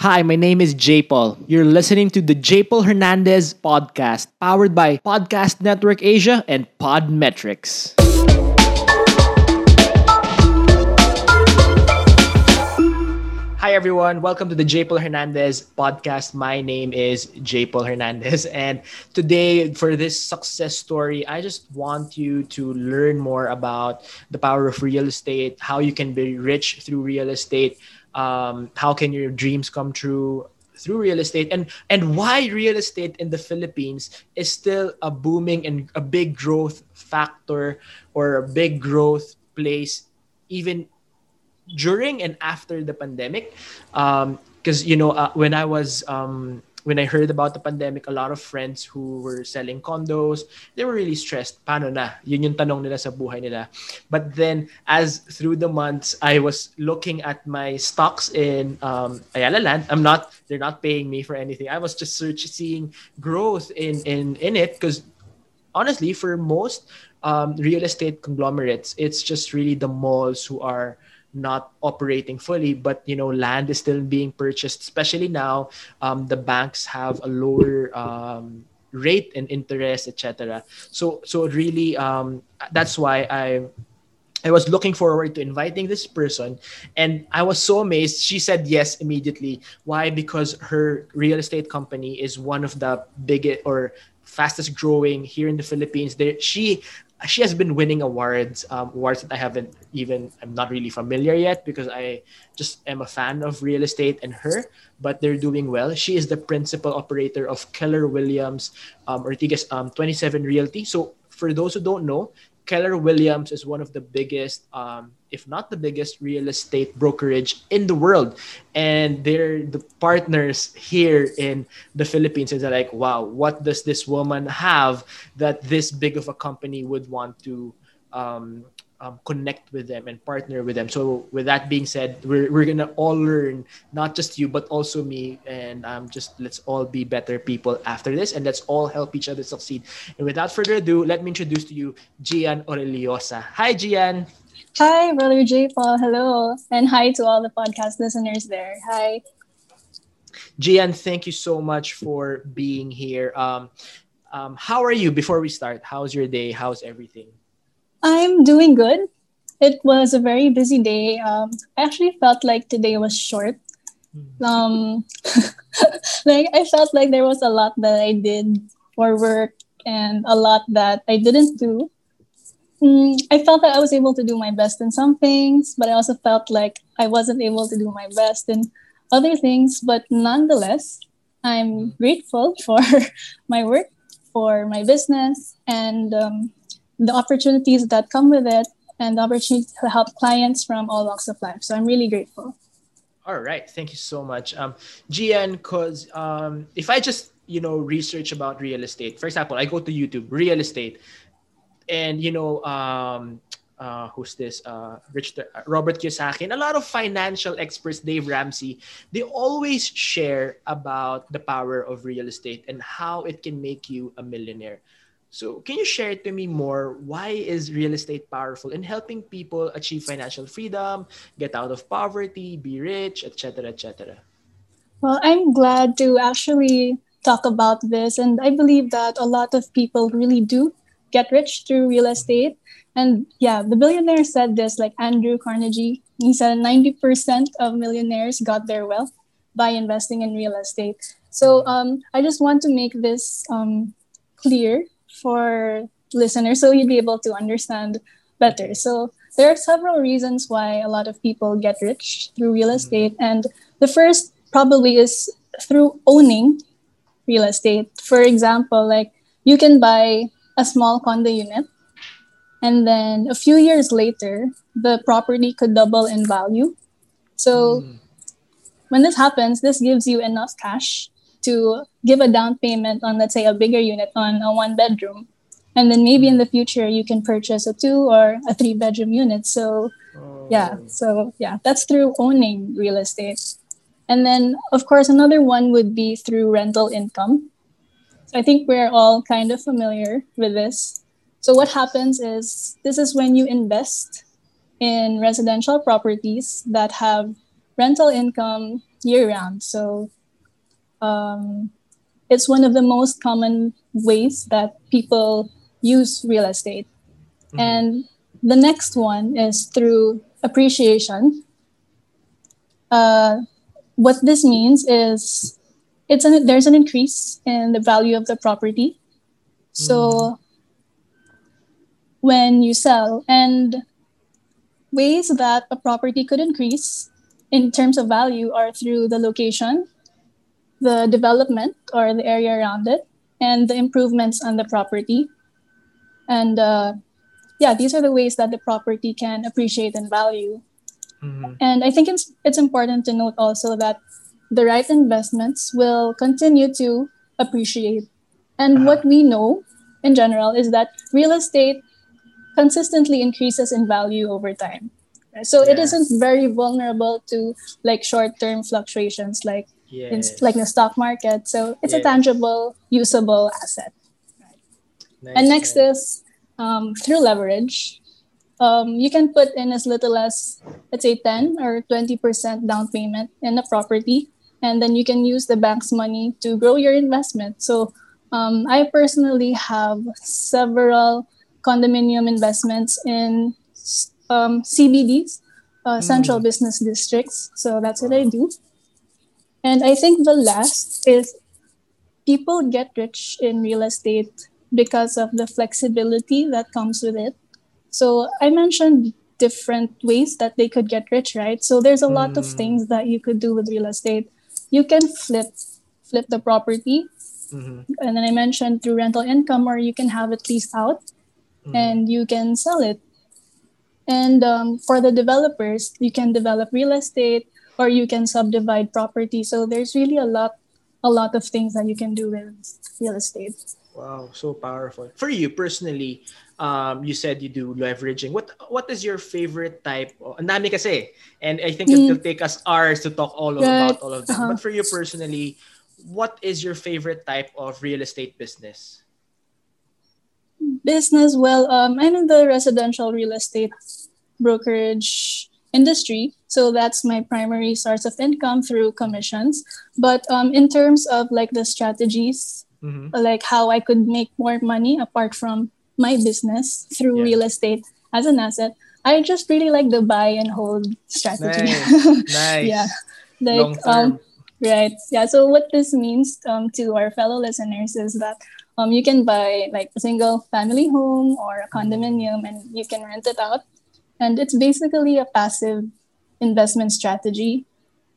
Hi, my name is J Paul. You're listening to the J Paul Hernandez podcast, powered by Podcast Network Asia and Podmetrics. Hi, everyone. Welcome to the J Paul Hernandez podcast. My name is J Paul Hernandez. And today, for this success story, I just want you to learn more about the power of real estate, how you can be rich through real estate, um, how can your dreams come true through real estate? And and why real estate in the Philippines is still a booming and a big growth factor or a big growth place even during and after the pandemic. Because um, you know uh, when i was um, when i heard about the pandemic a lot of friends who were selling condos they were really stressed. Paano na? Yun yung tanong nila sa buhay nila. But then as through the months i was looking at my stocks in um, ayala land. I'm not they're not paying me for anything. I was just searching seeing growth in in in it because honestly for most um, real estate conglomerates it's just really the malls who are not operating fully but you know land is still being purchased especially now um, the banks have a lower um, rate and interest etc so so really um, that's why i I was looking forward to inviting this person and I was so amazed. She said yes immediately. Why? Because her real estate company is one of the biggest or fastest growing here in the Philippines. There, she she has been winning awards, um, awards that I haven't even I'm not really familiar yet because I just am a fan of real estate and her. But they're doing well. She is the principal operator of Keller Williams um, Ortigas um, 27 Realty. So for those who don't know, Keller Williams is one of the biggest, um, if not the biggest, real estate brokerage in the world, and they're the partners here in the Philippines. And they're like, wow, what does this woman have that this big of a company would want to um, um, connect with them and partner with them. So with that being said, we're, we're gonna all learn, not just you, but also me. And um, just let's all be better people after this, and let's all help each other succeed. And without further ado, let me introduce to you Gianne Orillosa. Hi, Gianne. Hi, brother J. Paul. Hello, and hi to all the podcast listeners there. Hi. Gianne, thank you so much for being here. Um, um, how are you? Before we start, how's your day? How's everything? I'm doing good. It was a very busy day. Um, I actually felt like today was short. Hmm. Um, like I felt like there was a lot that I did for work and a lot that I didn't do. Mm, I felt that I was able to do my best in some things, but I also felt like I wasn't able to do my best in other things. But nonetheless, I'm grateful for my work, for my business, and um, the opportunities that come with it and the opportunity to help clients from all walks of life. So I'm really grateful. All right. Thank you so much. Um, because um, if I just, you know, research about real estate, for example, I go to YouTube, real estate, and, you know, um, uh, who's this? Uh, Richard, uh, Robert Kiyosaki, and a lot of financial experts, Dave Ramsey, they always share about the power of real estate and how it can make you a millionaire. So, can you share to me more why is real estate powerful in helping people achieve financial freedom, get out of poverty, be rich, etc., etc.? Well, I'm glad to actually talk about this, and I believe that a lot of people really do get rich through real estate. And yeah, the billionaire said this, like Andrew Carnegie. He said 90% of millionaires got their wealth by investing in real estate. So um, I just want to make this um, clear for listeners so you'd be able to understand better. So there are several reasons why a lot of people get rich through real estate. And the first probably is through owning real estate. For example, like you can buy a small condo unit and then a few years later the property could double in value. So mm. when this happens, this gives you enough cash to give a down payment on let's say a bigger unit on a one bedroom. And then maybe in the future you can purchase a two or a three bedroom unit. So oh. yeah so yeah that's through owning real estate. And then of course another one would be through rental income. So i think we're all kind of familiar with this. So what happens is this is when you invest in residential properties that have rental income year round. So um, it's one of the most common ways that people use real estate. Mm-hmm. And the next one is through appreciation. Uh, what this means is it's an, there's an increase in the value of the property. So mm. when you sell and ways that a property could increase in terms of value are through the location, the development or the area around it, and the improvements on the property. And uh, yeah, these are the ways that the property can appreciate in value. Mm-hmm. And I think it's, it's important to note also that the right investments will continue to appreciate. And uh-huh. what we know in general is that real estate consistently increases in value over time. So yeah. it isn't very vulnerable to like short-term fluctuations like yes. in, like the stock market. So it's yes. a tangible, usable asset. Nice, and next is um, through leverage. Um, you can put in as little as let's say 10 or 20% down payment in a property and then you can use the bank's money to grow your investment so um, i personally have several condominium investments in um, cbds uh, mm. central business districts so that's what i do and i think the last is people get rich in real estate because of the flexibility that comes with it so i mentioned different ways that they could get rich right so there's a lot of mm. things that you could do with real estate you can flip flip the property mm-hmm. and then i mentioned through rental income or you can have it leased out mm-hmm. and you can sell it and um, for the developers you can develop real estate or you can subdivide property so there's really a lot a lot of things that you can do with real estate wow so powerful for you personally um, you said you do leveraging. What what is your favorite type? Ang dami kasi. And I think mm. it will take us hours to talk all about all of them. Uh-huh. But for you personally, what is your favorite type of real estate business? Business, well, um, I'm in the residential real estate brokerage industry. So that's my primary source of income through commissions. But um, in terms of like the strategies, mm-hmm. like how I could make more money apart from my business through yeah. real estate as an asset. I just really like the buy and hold strategy. Nice. nice. yeah. Like um right. Yeah. So what this means um to our fellow listeners is that um you can buy like a single family home or a condominium and you can rent it out. And it's basically a passive investment strategy.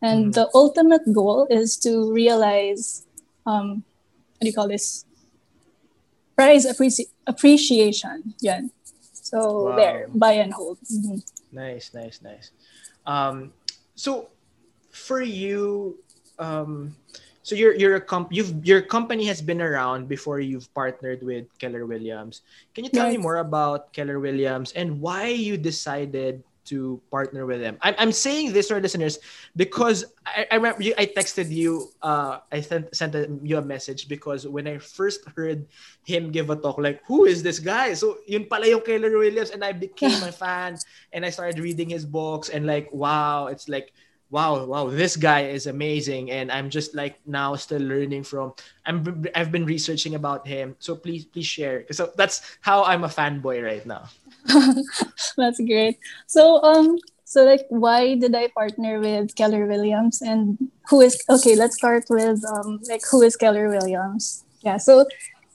And mm. the ultimate goal is to realize um what do you call this? price appreci- appreciation. Yeah. So wow. there, buy and hold. Mm-hmm. Nice, nice, nice. Um, so for you, um, so your your comp you've your company has been around before you've partnered with Keller Williams. Can you tell me more about Keller Williams and why you decided to partner with them. I'm, I'm saying this for listeners because I, I remember you, I texted you, uh, I sent, sent a, you a message because when I first heard him give a talk, like, who is this guy? So yun pala yung Keller Williams and I became a fan and I started reading his books and like, wow, it's like, wow, wow, this guy is amazing. And I'm just like now still learning from, I'm, I've been researching about him. So please, please share. So that's how I'm a fanboy right now. That's great. So um so like why did I partner with Keller Williams and who is okay, let's start with um like who is Keller Williams. Yeah, so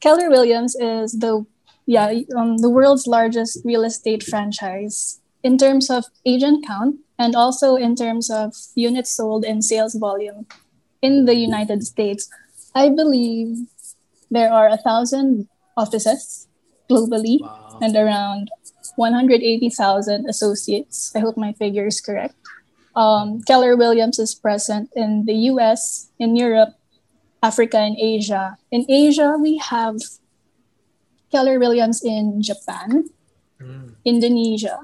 Keller Williams is the yeah, um, the world's largest real estate franchise in terms of agent count and also in terms of units sold and sales volume in the United States. I believe there are a thousand offices globally wow. and around 180,000 associates. I hope my figure is correct. Um, Keller Williams is present in the US, in Europe, Africa, and Asia. In Asia, we have Keller Williams in Japan, mm. Indonesia,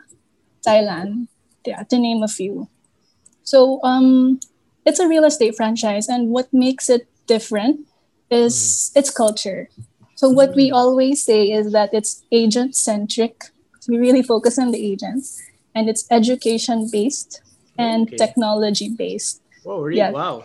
Thailand, yeah, to name a few. So um, it's a real estate franchise, and what makes it different is mm. its culture. So what we mm. always say is that it's agent centric we really focus on the agents and it's education based and okay. technology based. Oh, really? Yeah. Wow.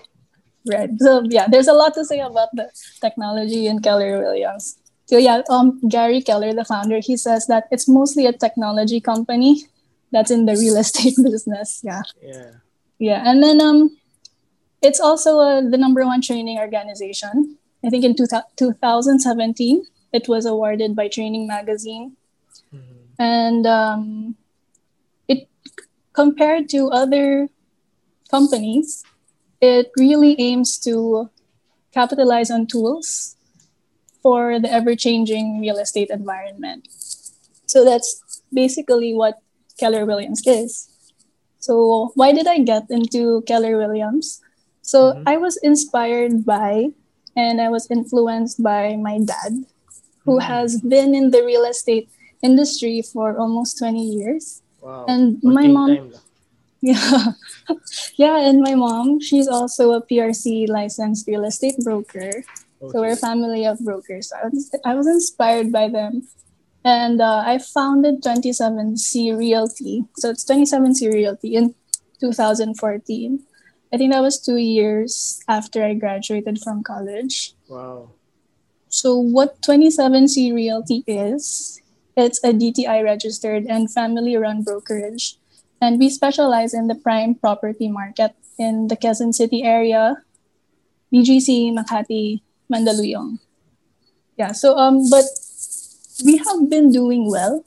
Right. So yeah, there's a lot to say about the technology in Keller Williams. So yeah, um, Gary Keller, the founder, he says that it's mostly a technology company that's in the real estate business. Yeah. Yeah. Yeah, and then um, it's also uh, the number one training organization. I think in two, 2017, it was awarded by Training Magazine, Mhm. and um, it compared to other companies, it really aims to capitalize on tools for the ever-changing real estate environment. So that's basically what Keller Williams is. So why did I get into Keller Williams? So Mhm. I was inspired by and I was influenced by my dad, who Mm. has been in the real estate industry for almost 20 years. Wow. And my mom- Yeah. yeah, and my mom, she's also a PRC licensed real estate broker. So we're a family of brokers. I was, I was inspired by them. And uh, I founded 27C Realty. So it's 27C Realty in 2014. I think that was two years after I graduated from college. Wow. So what 27C Realty is, it's a DTI registered and family run brokerage. And we specialize in the prime property market in the Quezon City area, BGC, Makati, Mandaluyong. Yeah, so um but we have been doing well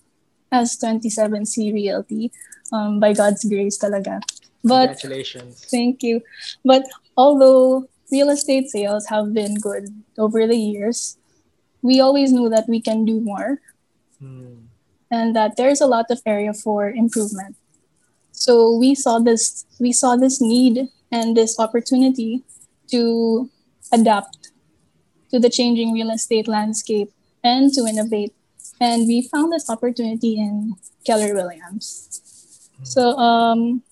as 27C Realty um by God's grace talaga. But Congratulations. Thank you. But although real estate sales have been good over the years, we always knew that we can do more Hmm. and that there's a lot of area for improvement. So we saw this we saw this need and this opportunity to adapt to the changing real estate landscape and to innovate. And we found this opportunity in Keller Williams. So um,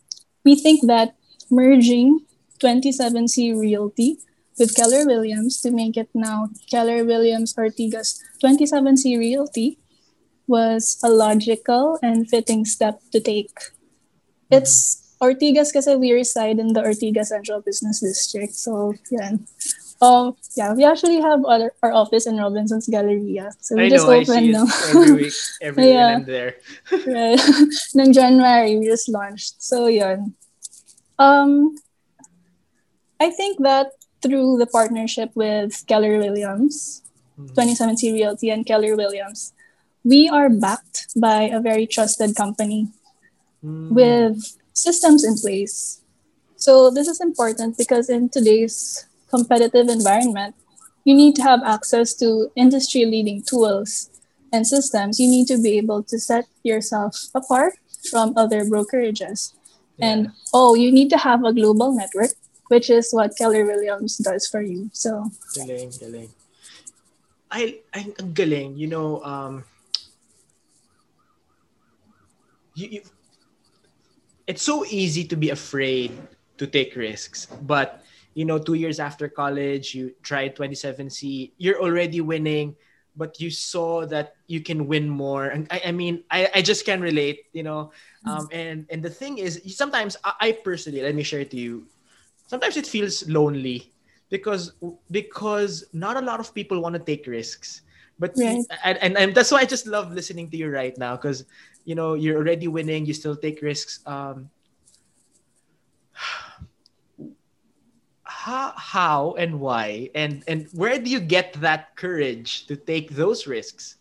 we think that merging 27C Realty with Keller Williams to make it now Keller Williams Ortigas 27C Realty was a logical and fitting step to take. It's Ortigas kasi we reside in the Ortigas Central Business District. So, yeah. Um, yeah, we actually have other, our office in Robinson's Galleria. So we I just know. Opened now. every week. Every week Yeah. I'm there. right. Nung January, we just launched. So, yun. Um, I think that through the partnership with Keller Williams, Mhm. 27C Realty and Keller Williams, we are backed by a very trusted company Hmm. with systems in place. So this is important because in today's competitive environment, you need to have access to industry leading tools and systems. You need to be able to set yourself apart from other brokerages. And oh, you need to have a global network, which is what Keller Williams does for you. So Galing, galing. I, I ang galing, you know, um, you, you, it's so easy to be afraid to take risks, but you know, two years after college, you tried 27C, you're already winning, but you saw that you can win more. And I, I mean, I, I just can relate, you know. Um, and and the thing is, sometimes I, I personally, let me share it to you. Sometimes it feels lonely because because not a lot of people want to take risks but Right. and, and, and that's why i just love listening to you right now because you know you're already winning you still take risks um how how and why and and where do you get that courage to take those risks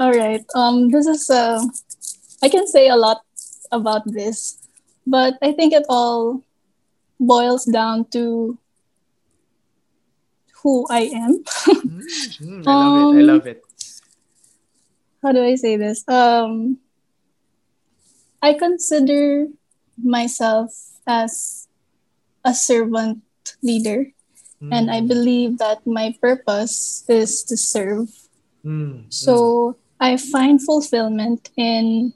All right. Um, this is uh, I can say a lot about this, but I think it all boils down to who I am. Mm, i love it i Um, love it How do I say this? Um, I consider myself as a servant leader, and I Mm, believe that my purpose is to serve. mm, mm. So I find fulfillment in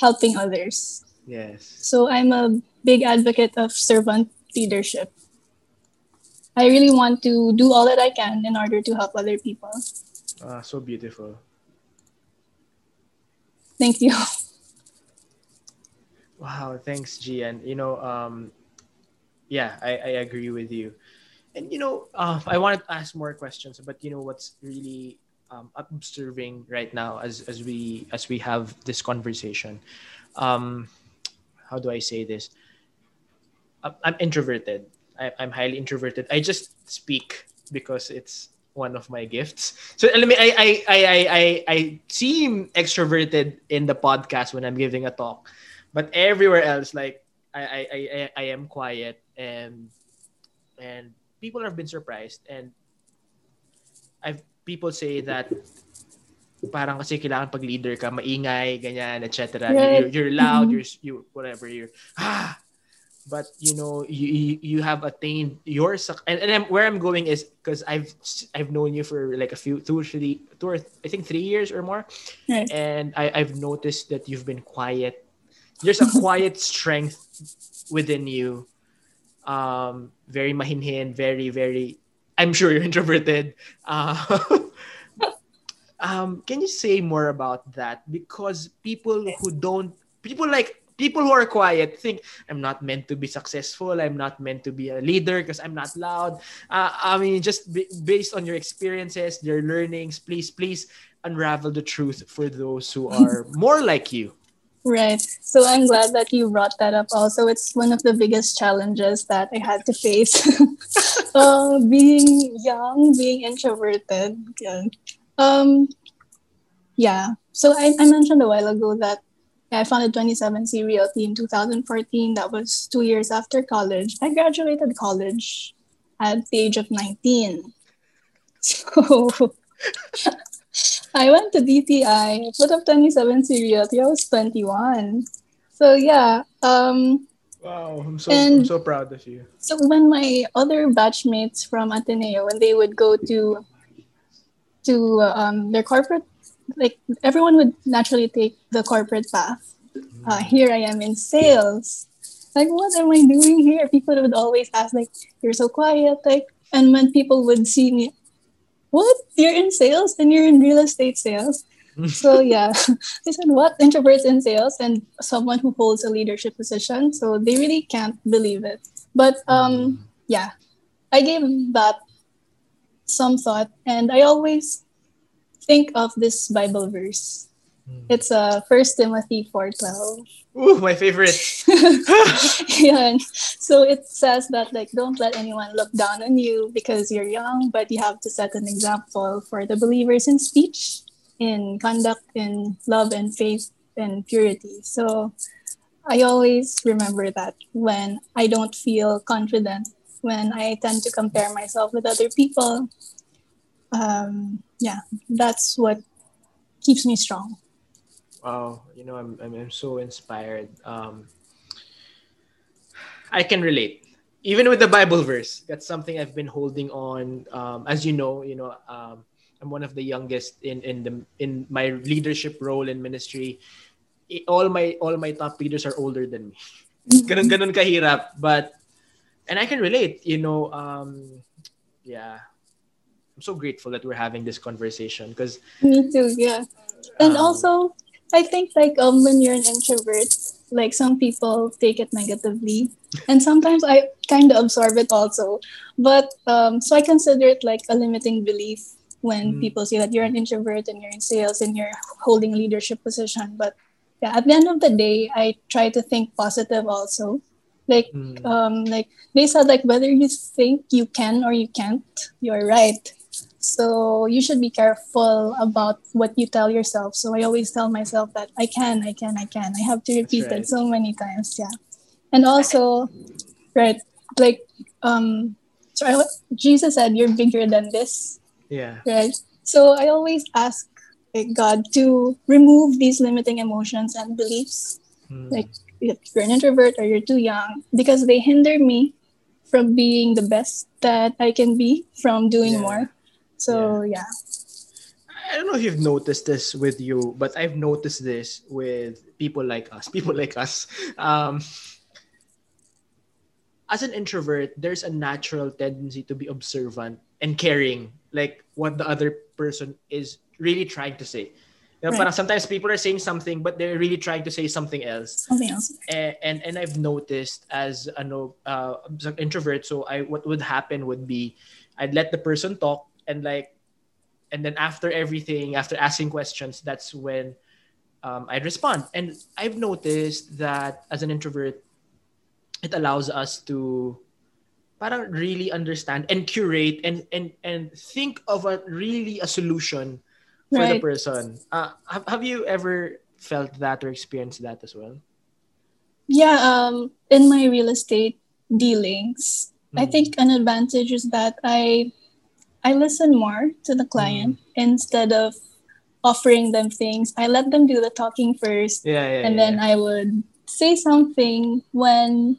helping others. yes So I'm a big advocate of servant leadership. I really want to do all that I can in order to help other people. ah, so beautiful Thank you. Wow, thanks, Gianne. You know, um, yeah, I, I agree with you. And you know, uh, I wanted to ask more questions, but you know what's really um, observing right now as as we as we have this conversation. Um, how do I say this? I'm, I'm introverted. I, I'm highly introverted. I just speak because it's one of my gifts. So let me I I I I I, I seem extroverted in the podcast when I'm giving a talk, but everywhere else like I I I, I am quiet and and people have been surprised. And I've people say that parang kasi kailangan pag leader ka maingay ganyan etc Right. you're, you're loud you're you whatever you're ah! But you know you you, you have attained your and, and I'm, where I'm going is because I've I've known you for like a few two or three two or I think three years or more. Right. and I, I've noticed that you've been quiet. There's a quiet strength within you um very mahinhin very very I'm sure you're introverted. Uh, um can you say more about that? Because people who don't people like people who are quiet think i'm not meant to be successful. I'm not meant to be a leader because i'm not loud. Uh, i mean just b- based on your experiences your learnings please please unravel the truth for those who are more like you Right. So I'm glad that you brought that up also. It's one of the biggest challenges that I had to face. uh, being young, being introverted. Yeah. Um, yeah. So I, I mentioned a while ago that I founded 27C Realty in 2014. That was two years after college. I graduated college at the age of 19. So I went to DTI, put up 27 Realty. I was 21. So yeah, um, wow i'm so And- i'm so proud of you so when my other batchmates from Ateneo, when they would go to to um, their corporate, like everyone would naturally take the corporate path. Uh, here I am in sales. Like, what am I doing here? People would always ask, like, you're so quiet. Like, and when people would see me, what? You're in sales and you're in real estate sales. so yeah, they said, what? Introverts in sales and someone who holds a leadership position. So they really can't believe it. But um, yeah, I gave that some thought, and I always think of this Bible verse. It's uh, First Timothy four twelve. Ooh, my favorite yeah, so it says that like don't let anyone look down on you because you're young, but you have to set an example for the believers in speech, in conduct, in love and faith and purity. So I always remember that when I don't feel confident, when I tend to compare myself with other people. Um, yeah, that's what keeps me strong. Wow, you know, I'm, I'm, I'm so inspired. Um, I can relate, even with the Bible verse. That's something I've been holding on. Um, as you know, you know, um, I'm one of the youngest in in the in my leadership role in ministry. All my all my top leaders are older than me. ganun ganun kahirap, but and I can relate. You know, um, yeah. I'm so grateful that we're having this conversation because Me too, yeah. And Um, also, I think like um when you're an introvert, like some people take it negatively, and sometimes I kind of absorb it also. But um, so I consider it like a limiting belief when Mm. people say that you're an introvert and you're in sales and you're holding leadership position. But yeah, at the end of the day, I try to think positive also. Like mm, um like they said like whether you think you can or you can't, you're right. So you should be careful about what you tell yourself. So I always tell myself that I can, I can, I can. I have to repeat right. it so many times. Yeah. And also, right, like um so I, Jesus said you're bigger than this, yeah. right? So I always ask like, God to remove these limiting emotions and beliefs Mm. like if you're an introvert or you're too young because they hinder me from being the best that I can be from doing Yeah. more. So yeah. I don't know if you've noticed this with you, but I've noticed this with people like us. People like us. Um, as an introvert, there's a natural tendency to be observant and caring, like what the other person is really trying to say. You know, Right. sometimes people are saying something, but they're really trying to say something else. Something else. and and, and I've noticed as ano uh as an introvert so I what would happen would be I'd let the person talk and like and then after everything after asking questions that's when um, I'd respond. And I've noticed that as an introvert it allows us to parang really understand and curate and and and think of a really a solution for the person. Uh, have, have you ever felt that or experienced that as well? Yeah, um, in my real estate dealings, I Mm. think an advantage is that I I listen more to the client instead of offering them things. I let them do the talking first, Yeah, yeah. and yeah, then I would say something when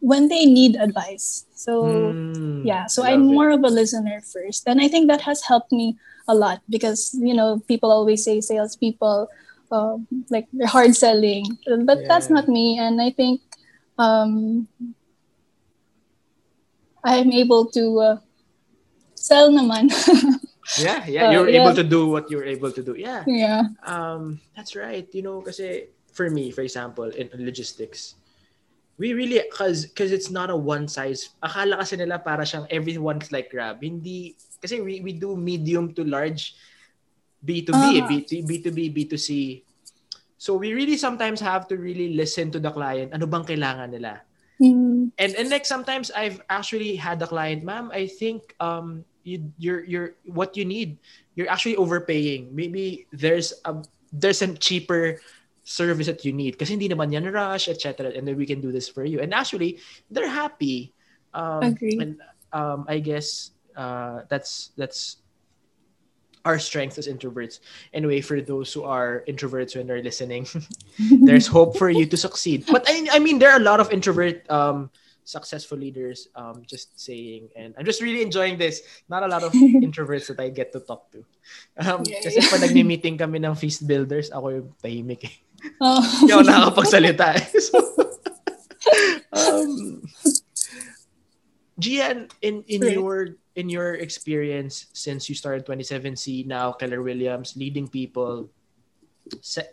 when they need advice. So Mm, yeah, so I'm it. more of a listener first, and I think that has helped me a lot because you know people always say salespeople uh, like they're hard selling, but that's not me, and I think um, I'm able to uh, sell naman. Yeah, yeah. Uh, You're yeah. able to do what you're able to do. Yeah. yeah, Um, that's right. You know, kasi for me, for example, in logistics, we really, cause, cause it's not a one size, akala kasi nila para siyang everyone's like Grab. Hindi, kasi we, we do medium to large B2B, Uh-huh. B2, B2B, B2C. So we really sometimes have to really listen to the client. Ano bang kailangan nila? Mm, and and like sometimes I've actually had a client, ma'am, I think um you you're you're what you need, you're actually overpaying. Maybe there's a there's a cheaper service that you need kasi hindi naman yan rush, etc. And then we can do this for you. And actually, they're happy. Um, Agree. And um, I guess uh, that's that's our strength as introverts. Anyway, for those who are introverts when they're listening, there's hope for you to succeed. But I, I mean, there are a lot of introvert um, successful leaders. Um, just saying, and I'm just really enjoying this. Not a lot of introverts that I get to talk to. Um, Yeah, kasi yeah. pag nagmi-meeting kami ng feast builders, ako yung tahimik. Eh. oh. Hindi ako nakakapagsalita. eh. So, um, Gianne, in in Right. your in your experience since you started 27C now, Keller Williams leading people,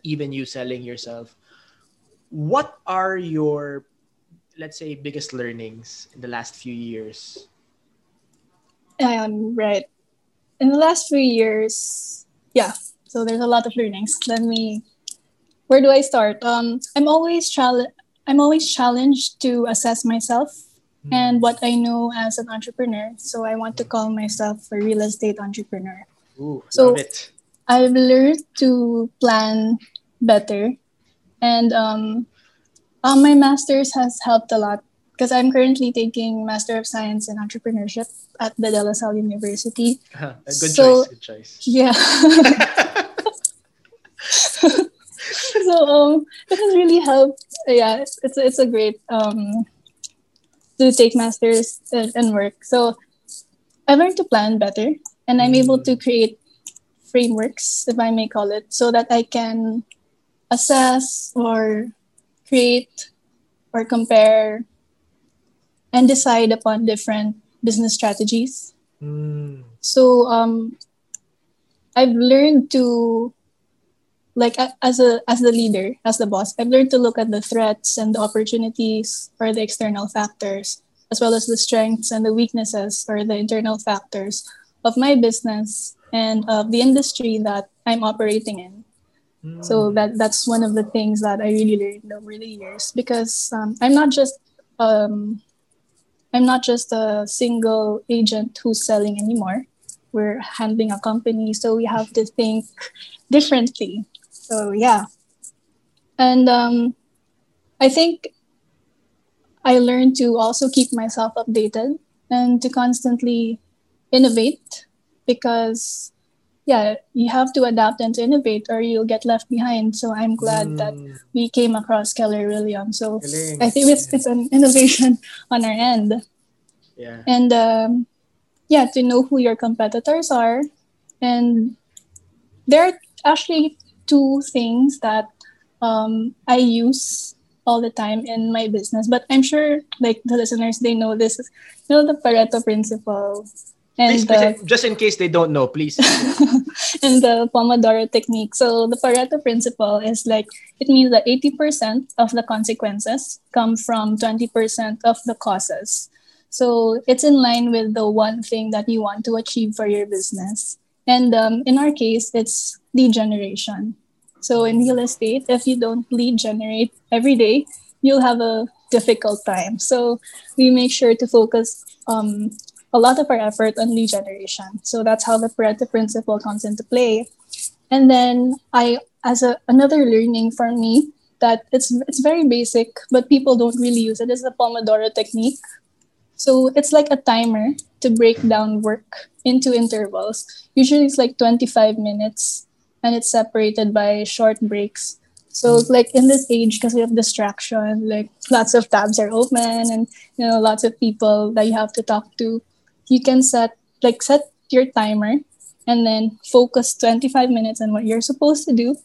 even you selling yourself, what are your let's say biggest learnings in the last few years? Um, right. In the last few years, yeah. So there's a lot of learnings. Let me. Where do I start? Um, I'm always challenge. I'm always challenged to assess myself and what I know as an entrepreneur. So I want to call myself a real estate entrepreneur. Ooh, So- love it. I've learned to plan better, and um, uh, my master's has helped a lot because I'm currently taking Master of Science in Entrepreneurship at the De La Salle University. Good So- choice. Good choice. Yeah. so um, it has really helped. Yeah, it's it's, it's a great um to take masters and, and work. So I learned to plan better, and I'm able to create frameworks, if I may call it, so that I can assess or create or compare and decide upon different business strategies. Mm. So um, I've learned to like as a as the leader, as the boss, I've learned to look at the threats and the opportunities or the external factors, as well as the strengths and the weaknesses or the internal factors of my business and of the industry that I'm operating in. So Mm. that that's one of the things that I really learned over the years because um, I'm not just um, I'm not just a single agent who's selling anymore. We're handling a company, so we have to think differently. So yeah, and um, I think I learned to also keep myself updated and to constantly innovate because yeah you have to adapt and to innovate or you'll get left behind so i'm glad that Mm. we came across keller williams so Galing. i think it's, it's an innovation on our end Yeah. and um, yeah to know who your competitors are and there are actually two things that um, i use all the time in my business but i'm sure like the listeners they know this you know the pareto principle And please, the, please, just in case they don't know, please. and the Pomodoro technique. So the Pareto principle is like it means that 80% of the consequences come from 20% of the causes. So it's in line with the one thing that you want to achieve for your business. And um, in our case, it's lead generation. So in real estate, if you don't lead generate every day, you'll have a difficult time. So we make sure to focus um, a lot of our effort on lead generation. So that's how the Pareto principle comes into play. And then I, as a, another learning for me, that it's it's very basic, but people don't really use it. Is the Pomodoro technique. So it's like a timer to break down work into intervals. Usually it's like 25 minutes and it's separated by short breaks. So mm. like in this age, because we have distraction, like lots of tabs are open and you know lots of people that you have to talk to you can set like set your timer and then focus 25 minutes on what you're supposed to do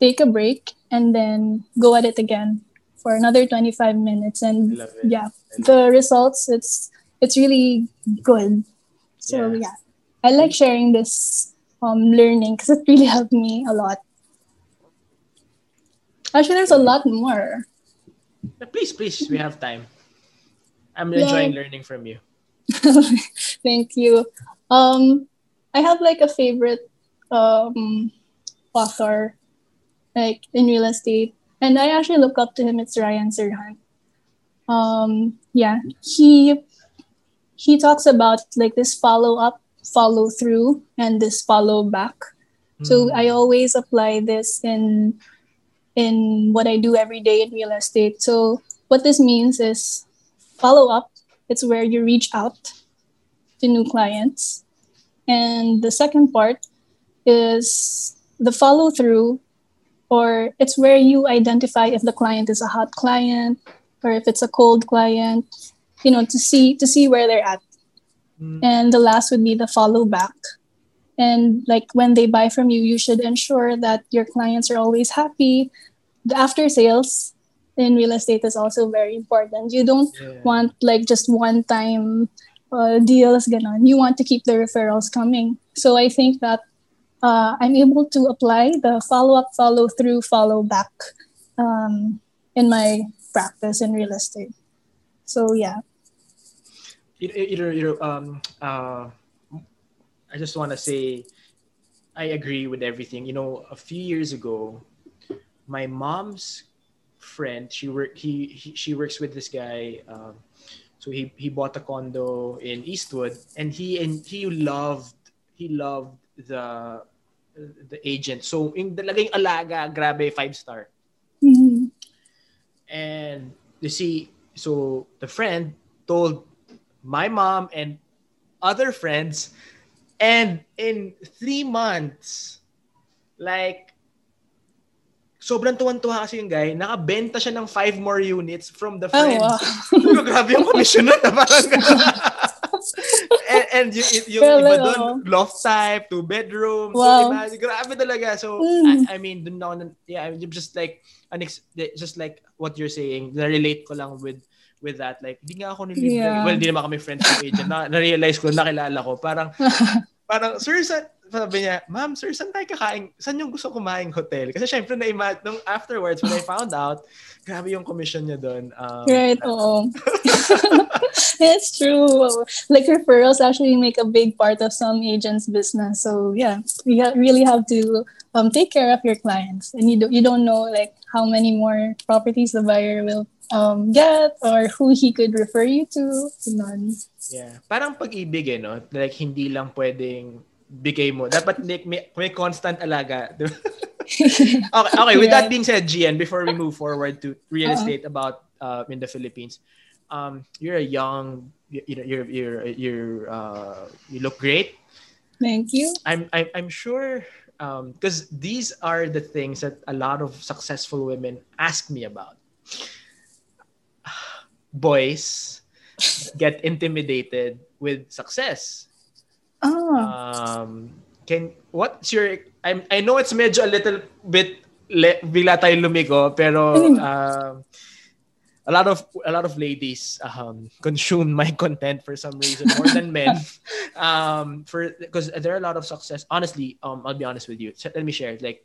take a break and then go at it again for another 25 minutes. And yeah the results it's it's really good. So yeah, yeah. i like sharing this um learning because it really helped me a lot. Actually there's a lot more. Please please we have time. I'm enjoying yeah. learning from you Thank you. Um, I have like a favorite um, author, like in real estate, and I actually look up to him. It's Ryan Serhant. Um, yeah, he he talks about like this follow up, follow through, and this follow back. Mm. So I always apply this in in what I do every day in real estate. So what this means is follow up it's where you reach out to new clients. And the second part is the follow through, or it's where you identify if the client is a hot client or if it's a cold client, you know, to see to see where they're at. Mm. And the last would be the follow back. And like when they buy from you, you should ensure that your clients are always happy. The after sales in real estate is also very important. You don't yeah. want like just one time uh, deals ganon. You want to keep the referrals coming. So I think that uh, I'm able to apply the follow up, follow through, follow back um, in my practice in real estate. So yeah. You, you, you um, uh, I just want to say I agree with everything. You know, a few years ago, my mom's friend. She work he, he she works with this guy. Um, so he he bought a condo in Eastwood, and he and he loved he loved the the agent. So yung talagang alaga, grabe five star. Mm-hmm. And you see, so the friend told my mom and other friends, and in three months, like sobrang tuwan-tuwa kasi yung guy, nakabenta siya ng five more units from the friends. Oh, wow. grabe yung commission nun. Parang and, and yung, yung well, iba doon, loft type, two bedroom. Wow. So, iba, grabe talaga. So, mm. I, I mean, dun ako, yeah, I'm just like, just like what you're saying, na-relate ko lang with with that. Like, hindi nga ako nilibre. Yeah. Well, hindi naman kami friends ng agent. Na, na-realize ko, nakilala ko. Parang, parang, sir, sa, sabi niya, ma'am, sir, saan tayo kakain? Saan yung gusto kumain hotel? Kasi syempre, na nung afterwards, when I found out, grabe yung commission niya doon. Um, right, oo. it's true. Like referrals actually make a big part of some agents' business. So yeah, you really have to um, take care of your clients, and you don't you don't know like how many more properties the buyer will um, get or who he could refer you to. None. Yeah. Parang pag-ibig eh, no? Like, hindi lang pwedeng bigay mo. Dapat may, may constant alaga. okay, okay. With that being said, Gianne, before we move forward to real uh-huh. estate about uh, in the Philippines, um, you're a young, you know, you're you're you're uh, you look great. Thank you. I'm I'm, I'm sure because um, these are the things that a lot of successful women ask me about. Boys get intimidated with success Oh. Um, can what's your I I know it's medyo a little bit le, bigla tayo lumigo pero uh, a lot of a lot of ladies um, consume my content for some reason more than men. Um, for because there are a lot of success. Honestly, um, I'll be honest with you. So, let me share. Like,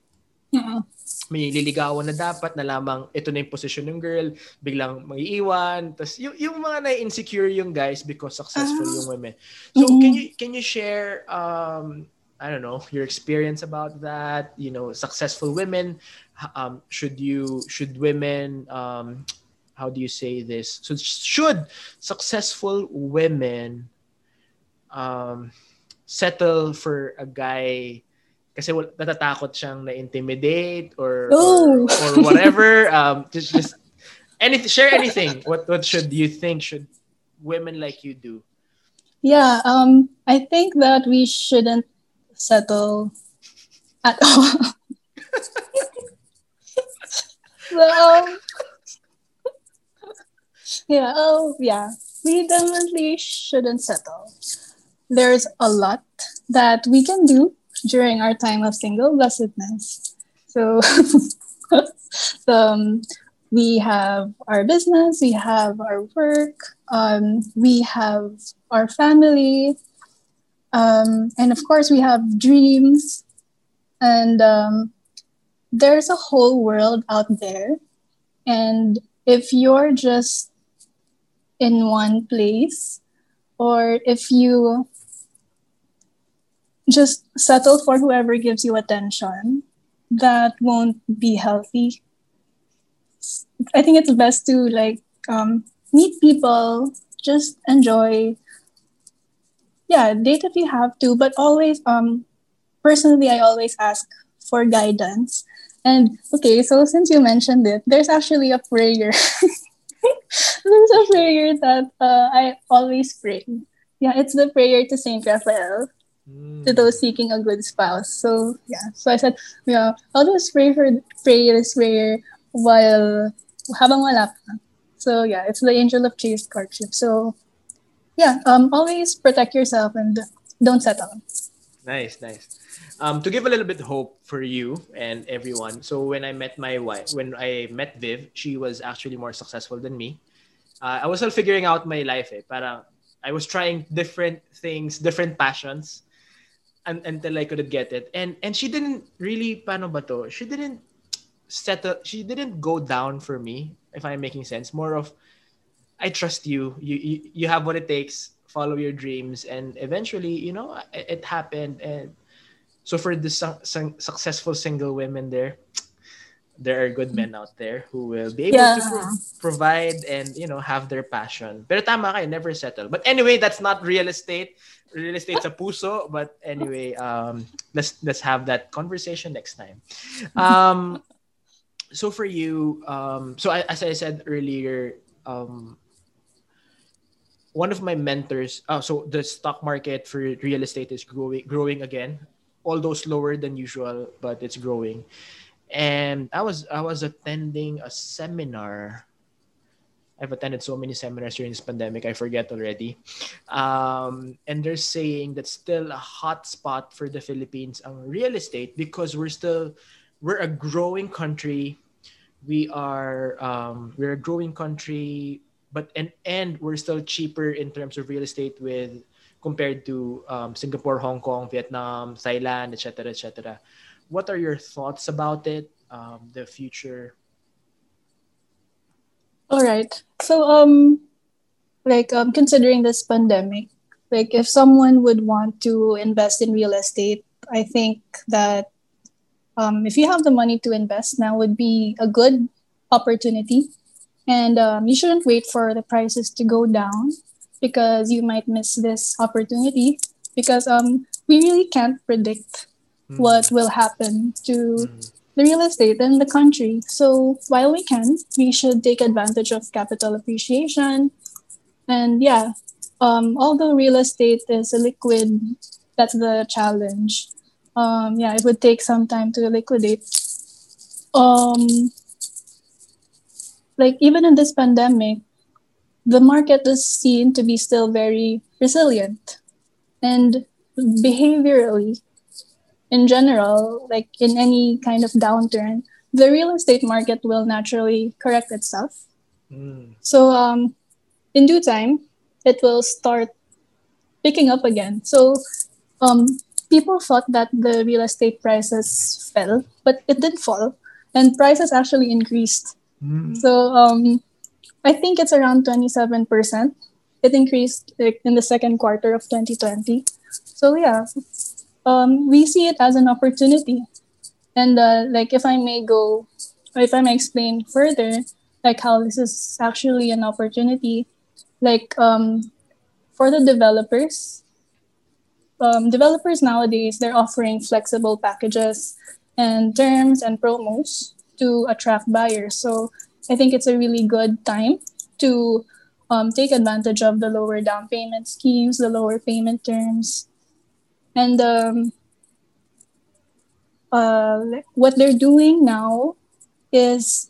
May liligawan na dapat na lamang ito na yung position ng girl, biglang maiiwan. Tapos yung, yung mga na-insecure yung guys because successful Ah. yung women. So Mhm. can you can you share um I don't know your experience about that? You know, successful women. Um, should you should women um how do you say this? So should successful women um settle for a guy kasi natatakot siyang na-intimidate or or, Oh. or whatever um just just anything share anything what what should you think should women like you do Yeah, um, I think that we shouldn't settle at all. so, um, yeah, oh, yeah, we definitely shouldn't settle. There's a lot that we can do during our time of single blessedness. So, um, we have our business, we have our work, um, we have our family, um, and of course, we have dreams. And um, there's a whole world out there. And if you're just in one place, or if you just settle for whoever gives you attention, that won't be healthy. I think it's best to like um, meet people, just enjoy. Yeah, date if you have to, but always um personally I always ask for guidance. And okay, so since you mentioned it, there's actually a prayer. there's a prayer that uh, I always pray. Yeah, it's the prayer to Saint Raphael Hmm. to those seeking a good spouse. So yeah, so I said, yeah, I'll just pray for pray this prayer while habang wala pa. So yeah, it's the angel of chaste courtship. So yeah, um, always protect yourself and don't settle. Nice, nice. Um, to give a little bit hope for you and everyone. So when I met my wife, when I met Viv, she was actually more successful than me. Uh, I was still figuring out my life. Eh. Parang I was trying different things, different passions, un- until I couldn't get it. And and she didn't really, paano ba to? She didn't settle. She didn't go down for me. If I'm making sense, more of I trust you. You you, you have what it takes. Follow your dreams, and eventually, you know, it, it happened. And so for the su- su- successful single women there, there are good men out there who will be able to Yeah. pro- provide and you know have their passion. Pero tama kayo, never settle. But anyway, that's not real estate. Real estate's a puso. But anyway, um, let's let's have that conversation next time. Um, so for you, um, so I, as I said earlier, um, one of my mentors. Oh, so the stock market for real estate is growing, growing again, although slower than usual, but it's growing. And I was I was attending a seminar. I've attended so many seminars during this pandemic. I forget already. Um, and they're saying that still a hot spot for the Philippines on real estate because we're still we're a growing country. We are um, we're a growing country, but and and we're still cheaper in terms of real estate with compared to um, Singapore, Hong Kong, Vietnam, Thailand, etc., etc. What are your thoughts about it? Um, the future. All right. So um like um considering this pandemic, like if someone would want to invest in real estate, I think that um if you have the money to invest now would be a good opportunity. And um, you shouldn't wait for the prices to go down because you might miss this opportunity because um we really can't predict Mm, what will happen to mm, the real estate in the country. So while we can, we should take advantage of capital appreciation. And yeah, um, although real estate is a liquid, that's the challenge. Um, yeah, it would take some time to liquidate. Um, like even in this pandemic, the market is seen to be still very resilient. And behaviorally, in general, like in any kind of downturn, the real estate market will naturally correct itself. Mm. So um, in due time, it will start picking up again. So um, people thought that the real estate prices fell, but it didn't fall, and prices actually increased. Mm. So um, I think it's around 27%. It increased like, in the second quarter of 2020. So yeah, um, we see it as an opportunity. And uh, like if I may go, or if I may explain further, like how this is actually an opportunity, like um, for the developers, um, developers nowadays they're offering flexible packages and terms and promos to attract buyers. So I think it's a really good time to um, take advantage of the lower down payment schemes, the lower payment terms, and um, uh, what they're doing now is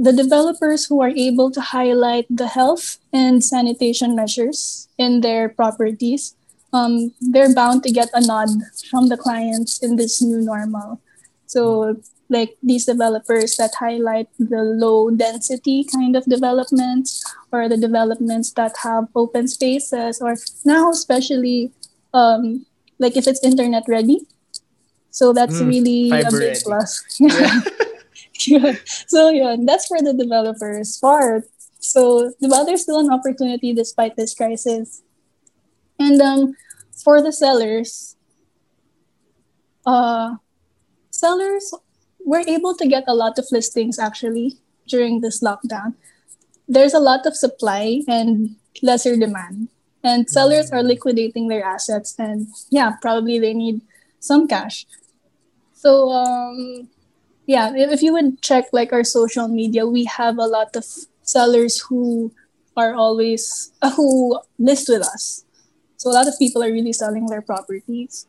the developers who are able to highlight the health and sanitation measures in their properties, um, they're bound to get a nod from the clients in this new normal. So, like these developers that highlight the low density kind of developments or the developments that have open spaces, or now, especially um, like if it's internet ready. So, that's Mm, really a big ready. plus. Yeah. yeah. So yeah, that's for the developers part. So well, there's still an opportunity despite this crisis. And um, for the sellers, uh, sellers were able to get a lot of listings actually during this lockdown. There's a lot of supply and lesser demand, and sellers are liquidating their assets, and yeah, probably they need some cash. So um, yeah if you would check like our social media we have a lot of sellers who are always uh, who list with us. So a lot of people are really selling their properties.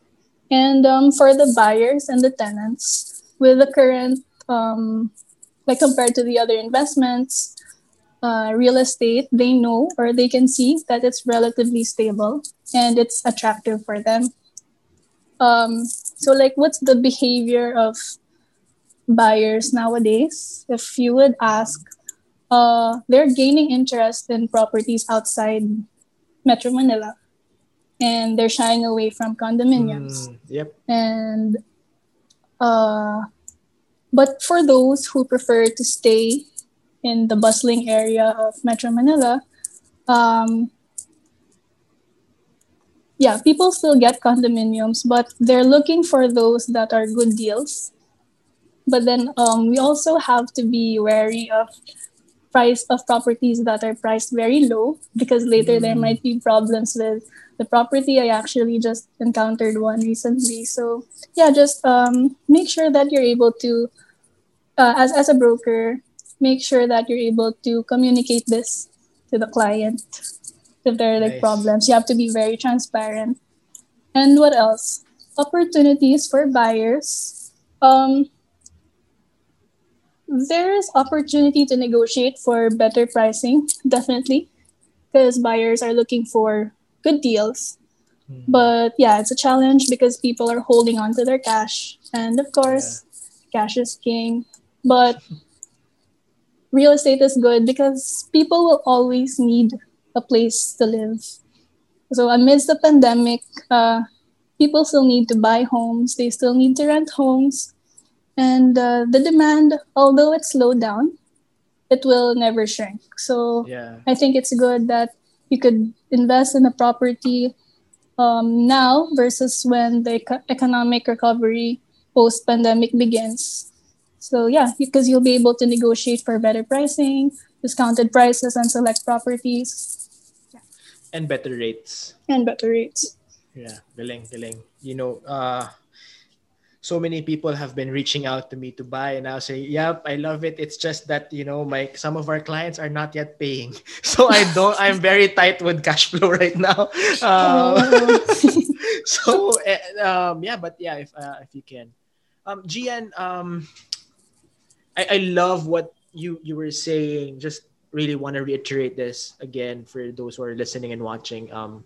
And um, for the buyers and the tenants with the current um, like compared to the other investments uh, real estate they know or they can see that it's relatively stable and it's attractive for them um, so like what's the behavior of buyers nowadays, if you would ask, uh, they're gaining interest in properties outside Metro Manila and they're shying away from condominiums. Mm, yep. And uh, but for those who prefer to stay in the bustling area of Metro Manila, um, yeah, people still get condominiums, but they're looking for those that are good deals. But then um, we also have to be wary of price of properties that are priced very low because later there Mm. might be problems with the property. I actually just encountered one recently. So yeah just um, make sure that you're able to uh, as, as a broker make sure that you're able to communicate this to the client if there are like Nice. problems you have to be very transparent and what else opportunities for buyers um, there is opportunity to negotiate for better pricing, definitely, because buyers are looking for good deals. Mm. But yeah, it's a challenge because people are holding on to their cash. And of course, cash is king. But real estate is good because people will always need a place to live. So amidst the pandemic, uh, people still need to buy homes, they still need to rent homes. And uh, the demand, although it slowed down, it will never shrink. So Yeah. I think it's good that you could invest in a property um, now versus when the eco- economic recovery post pandemic begins. So, yeah, because you'll be able to negotiate for better pricing, discounted prices, and select properties Yeah. And better rates. and better rates. Yeah, galing, galing. You know, uh, so many people have been reaching out to me to buy, and I'll say, "Yep, I love it. It's just that you know, my some of our clients are not yet paying, so I don't. I'm very tight with cash flow right now. Um, so eh, um, yeah, but yeah, if uh, if you can, um, Gianne, um, I, I love what you you were saying. Just really want to reiterate this again for those who are listening and watching. Um,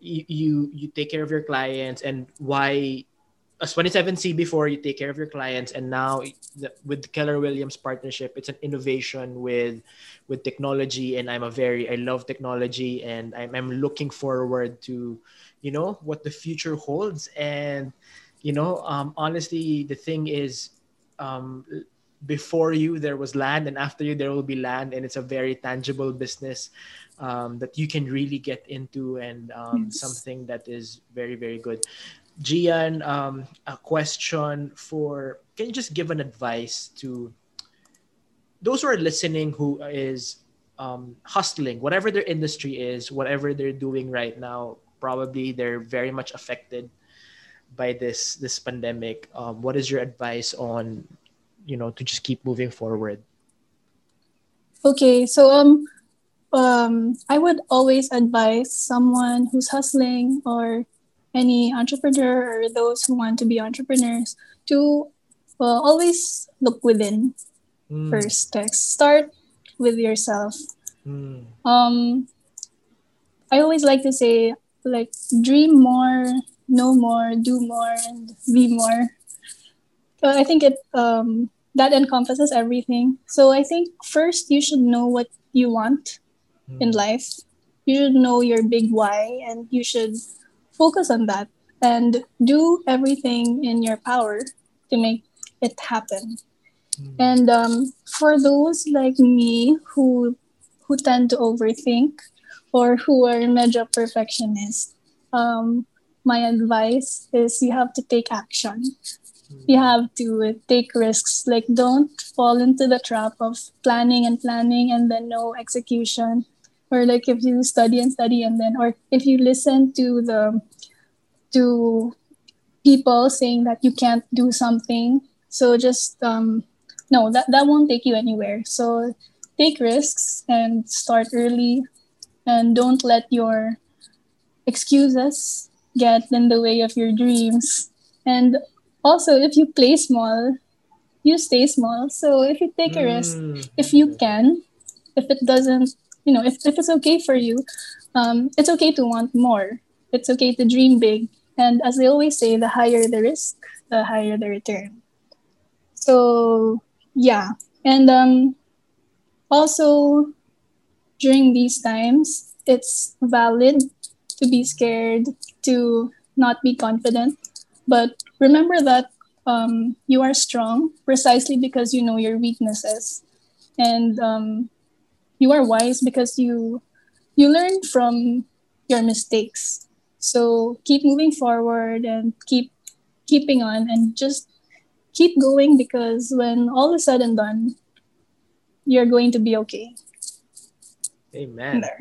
you, you you take care of your clients and why as 27C before, you take care of your clients, and now with Keller Williams partnership, it's an innovation with with technology, and I'm a very I love technology, and I'm, I'm looking forward to, you know, what the future holds, and you know, um, honestly, the thing is, um, before you there was land, and after you there will be land, and it's a very tangible business. Um, that you can really get into and um, yes. something that is very very good Gianne, um, a question for can you just give an advice to those who are listening who is um, hustling, whatever their industry is, whatever they're doing right now, probably they're very much affected by this this pandemic. Um, what is your advice on, you know, to just keep moving forward? Okay, so um, um, I would always advise someone who's hustling or any entrepreneur or those who want to be entrepreneurs to always look within mm. first. Like start with yourself. Mm. Um, I always like to say like dream more, know more, do more, and be more. But I think it um, that encompasses everything. So I think first you should know what you want mm. in life. You should know your big why, and you should focus on that and do everything in your power to make it happen. Mm. And um, for those like me who who tend to overthink or who are major perfectionists, um, my advice is you have to take action. You have to take risks. Like don't fall into the trap of planning and planning and then no execution. Or like if you study and study and then, or if you listen to the to people saying that you can't do something. So just um, no, that that won't take you anywhere. So take risks and start early, and don't let your excuses get in the way of your dreams. And also, if you play small, you stay small. So if you take a risk, mm. if you can, if it doesn't, you know, if, if it's okay for you, um, it's okay to want more. It's okay to dream big. And as they always say, the higher the risk, the higher the return. So yeah, and um, also during these times, it's valid to be scared, to not be confident, but remember that um, you are strong precisely because you know your weaknesses, and um, you are wise because you you learn from your mistakes so keep moving forward and keep keeping on and just keep going because when all is said and done, you're going to be okay. Amen. There.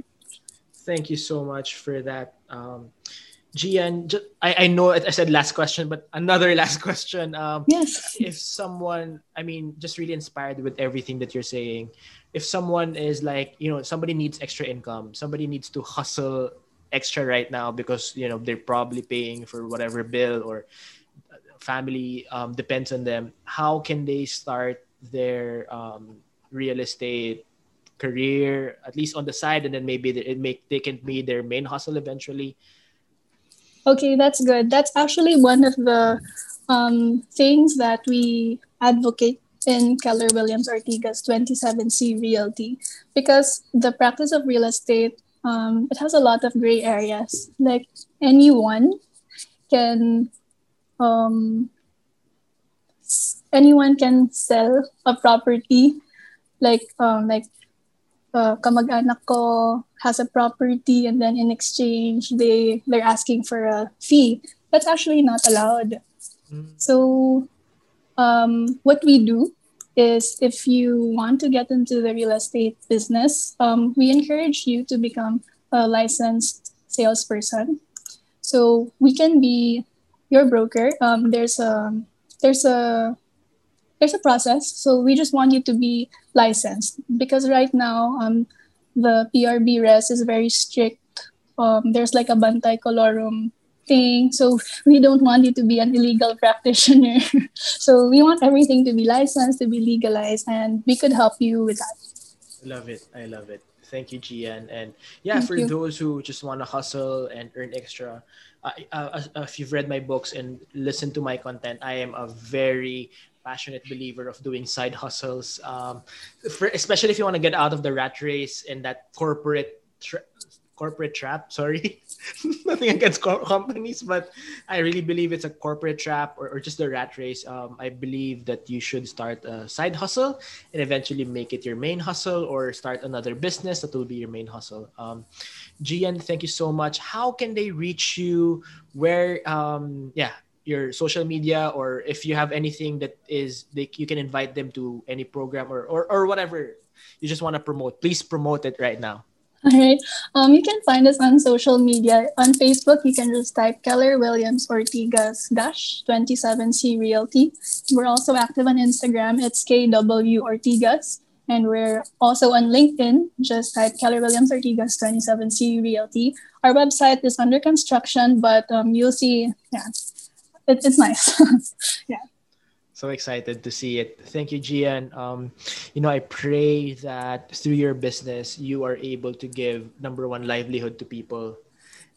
Thank you so much for that. Um, Gianne, I, I know I said last question, but another last question. Um, yes. If someone, I mean, just really inspired with everything that you're saying, if someone is like, you know, somebody needs extra income, somebody needs to hustle extra right now because you know they're probably paying for whatever bill or family um, depends on them how can they start their um, real estate career at least on the side and then maybe it make they can be their main hustle eventually okay that's good that's actually one of the um, things that we advocate in Keller Williams Ortigas 27C Realty because the practice of real estate um, it has a lot of gray areas. Like anyone can, um, anyone can sell a property. Like um, like uh, kamag-anak ko has a property and then in exchange they they're asking for a fee. That's actually not allowed. Mm. So um, what we do is if you want to get into the real estate business, um, we encourage you to become a licensed salesperson. So we can be your broker. Um, there's a there's a there's a process. So we just want you to be licensed because right now um, the PRBRES is very strict. Um, there's like a bantay colorum thing. So we don't want you to be an illegal practitioner. so we want everything to be licensed, to be legalized, and we could help you with that. Love it. I love it. Thank you, Gianne. And yeah, Thank for you. those who just want to hustle and earn extra, uh, uh, if you've read my books and listened to my content, I am a very passionate believer of doing side hustles, um, for, especially if you want to get out of the rat race and that corporate tra- corporate trap. Sorry, nothing against co- companies, but I really believe it's a corporate trap or, or just the rat race. Um, I believe that you should start a side hustle and eventually make it your main hustle or start another business that will be your main hustle. Um, Gianne, thank you so much. How can they reach you? Where, um, yeah, your social media or if you have anything that is they, you can invite them to any program or, or, or whatever you just want to promote please promote it right now All right. Um, you can find us on social media. On Facebook, you can just type Keller Williams Ortigas Dash 27C Realty. We're also active on Instagram. It's KW Ortigas. And we're also on LinkedIn. Just type Keller Williams Ortigas 27C Realty. Our website is under construction, but um, you'll see, yeah, it, it's nice. yeah. so excited to see it thank you gianne um, you know i pray that through your business you are able to give number one livelihood to people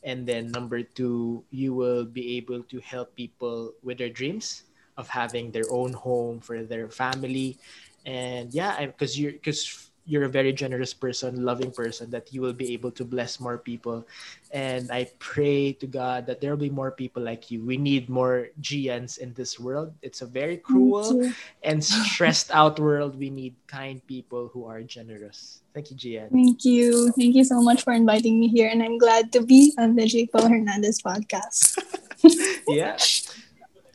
and then number two you will be able to help people with their dreams of having their own home for their family and yeah because you're because you're a very generous person loving person that you will be able to bless more people and i pray to god that there will be more people like you we need more Giannes in this world it's a very cruel and stressed out world we need kind people who are generous thank you gianne Thank you. Thank you so much for inviting me here. And I'm glad to be on the J. Paul Hernandez podcast. yeah.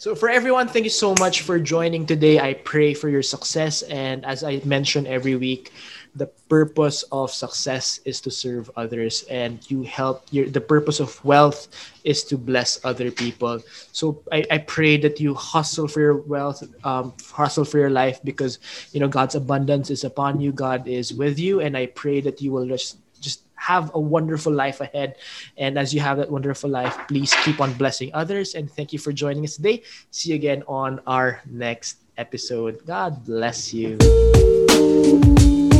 So for everyone, thank you so much for joining today. I pray for your success. And as I mention every week, the purpose of success is to serve others and you help your the purpose of wealth is to bless other people so i, I pray that you hustle for your wealth um, hustle for your life because you know god's abundance is upon you god is with you and i pray that you will just just have a wonderful life ahead. And as you have that wonderful life, please keep on blessing others. And thank you for joining us today. See you again on our next episode. God bless you.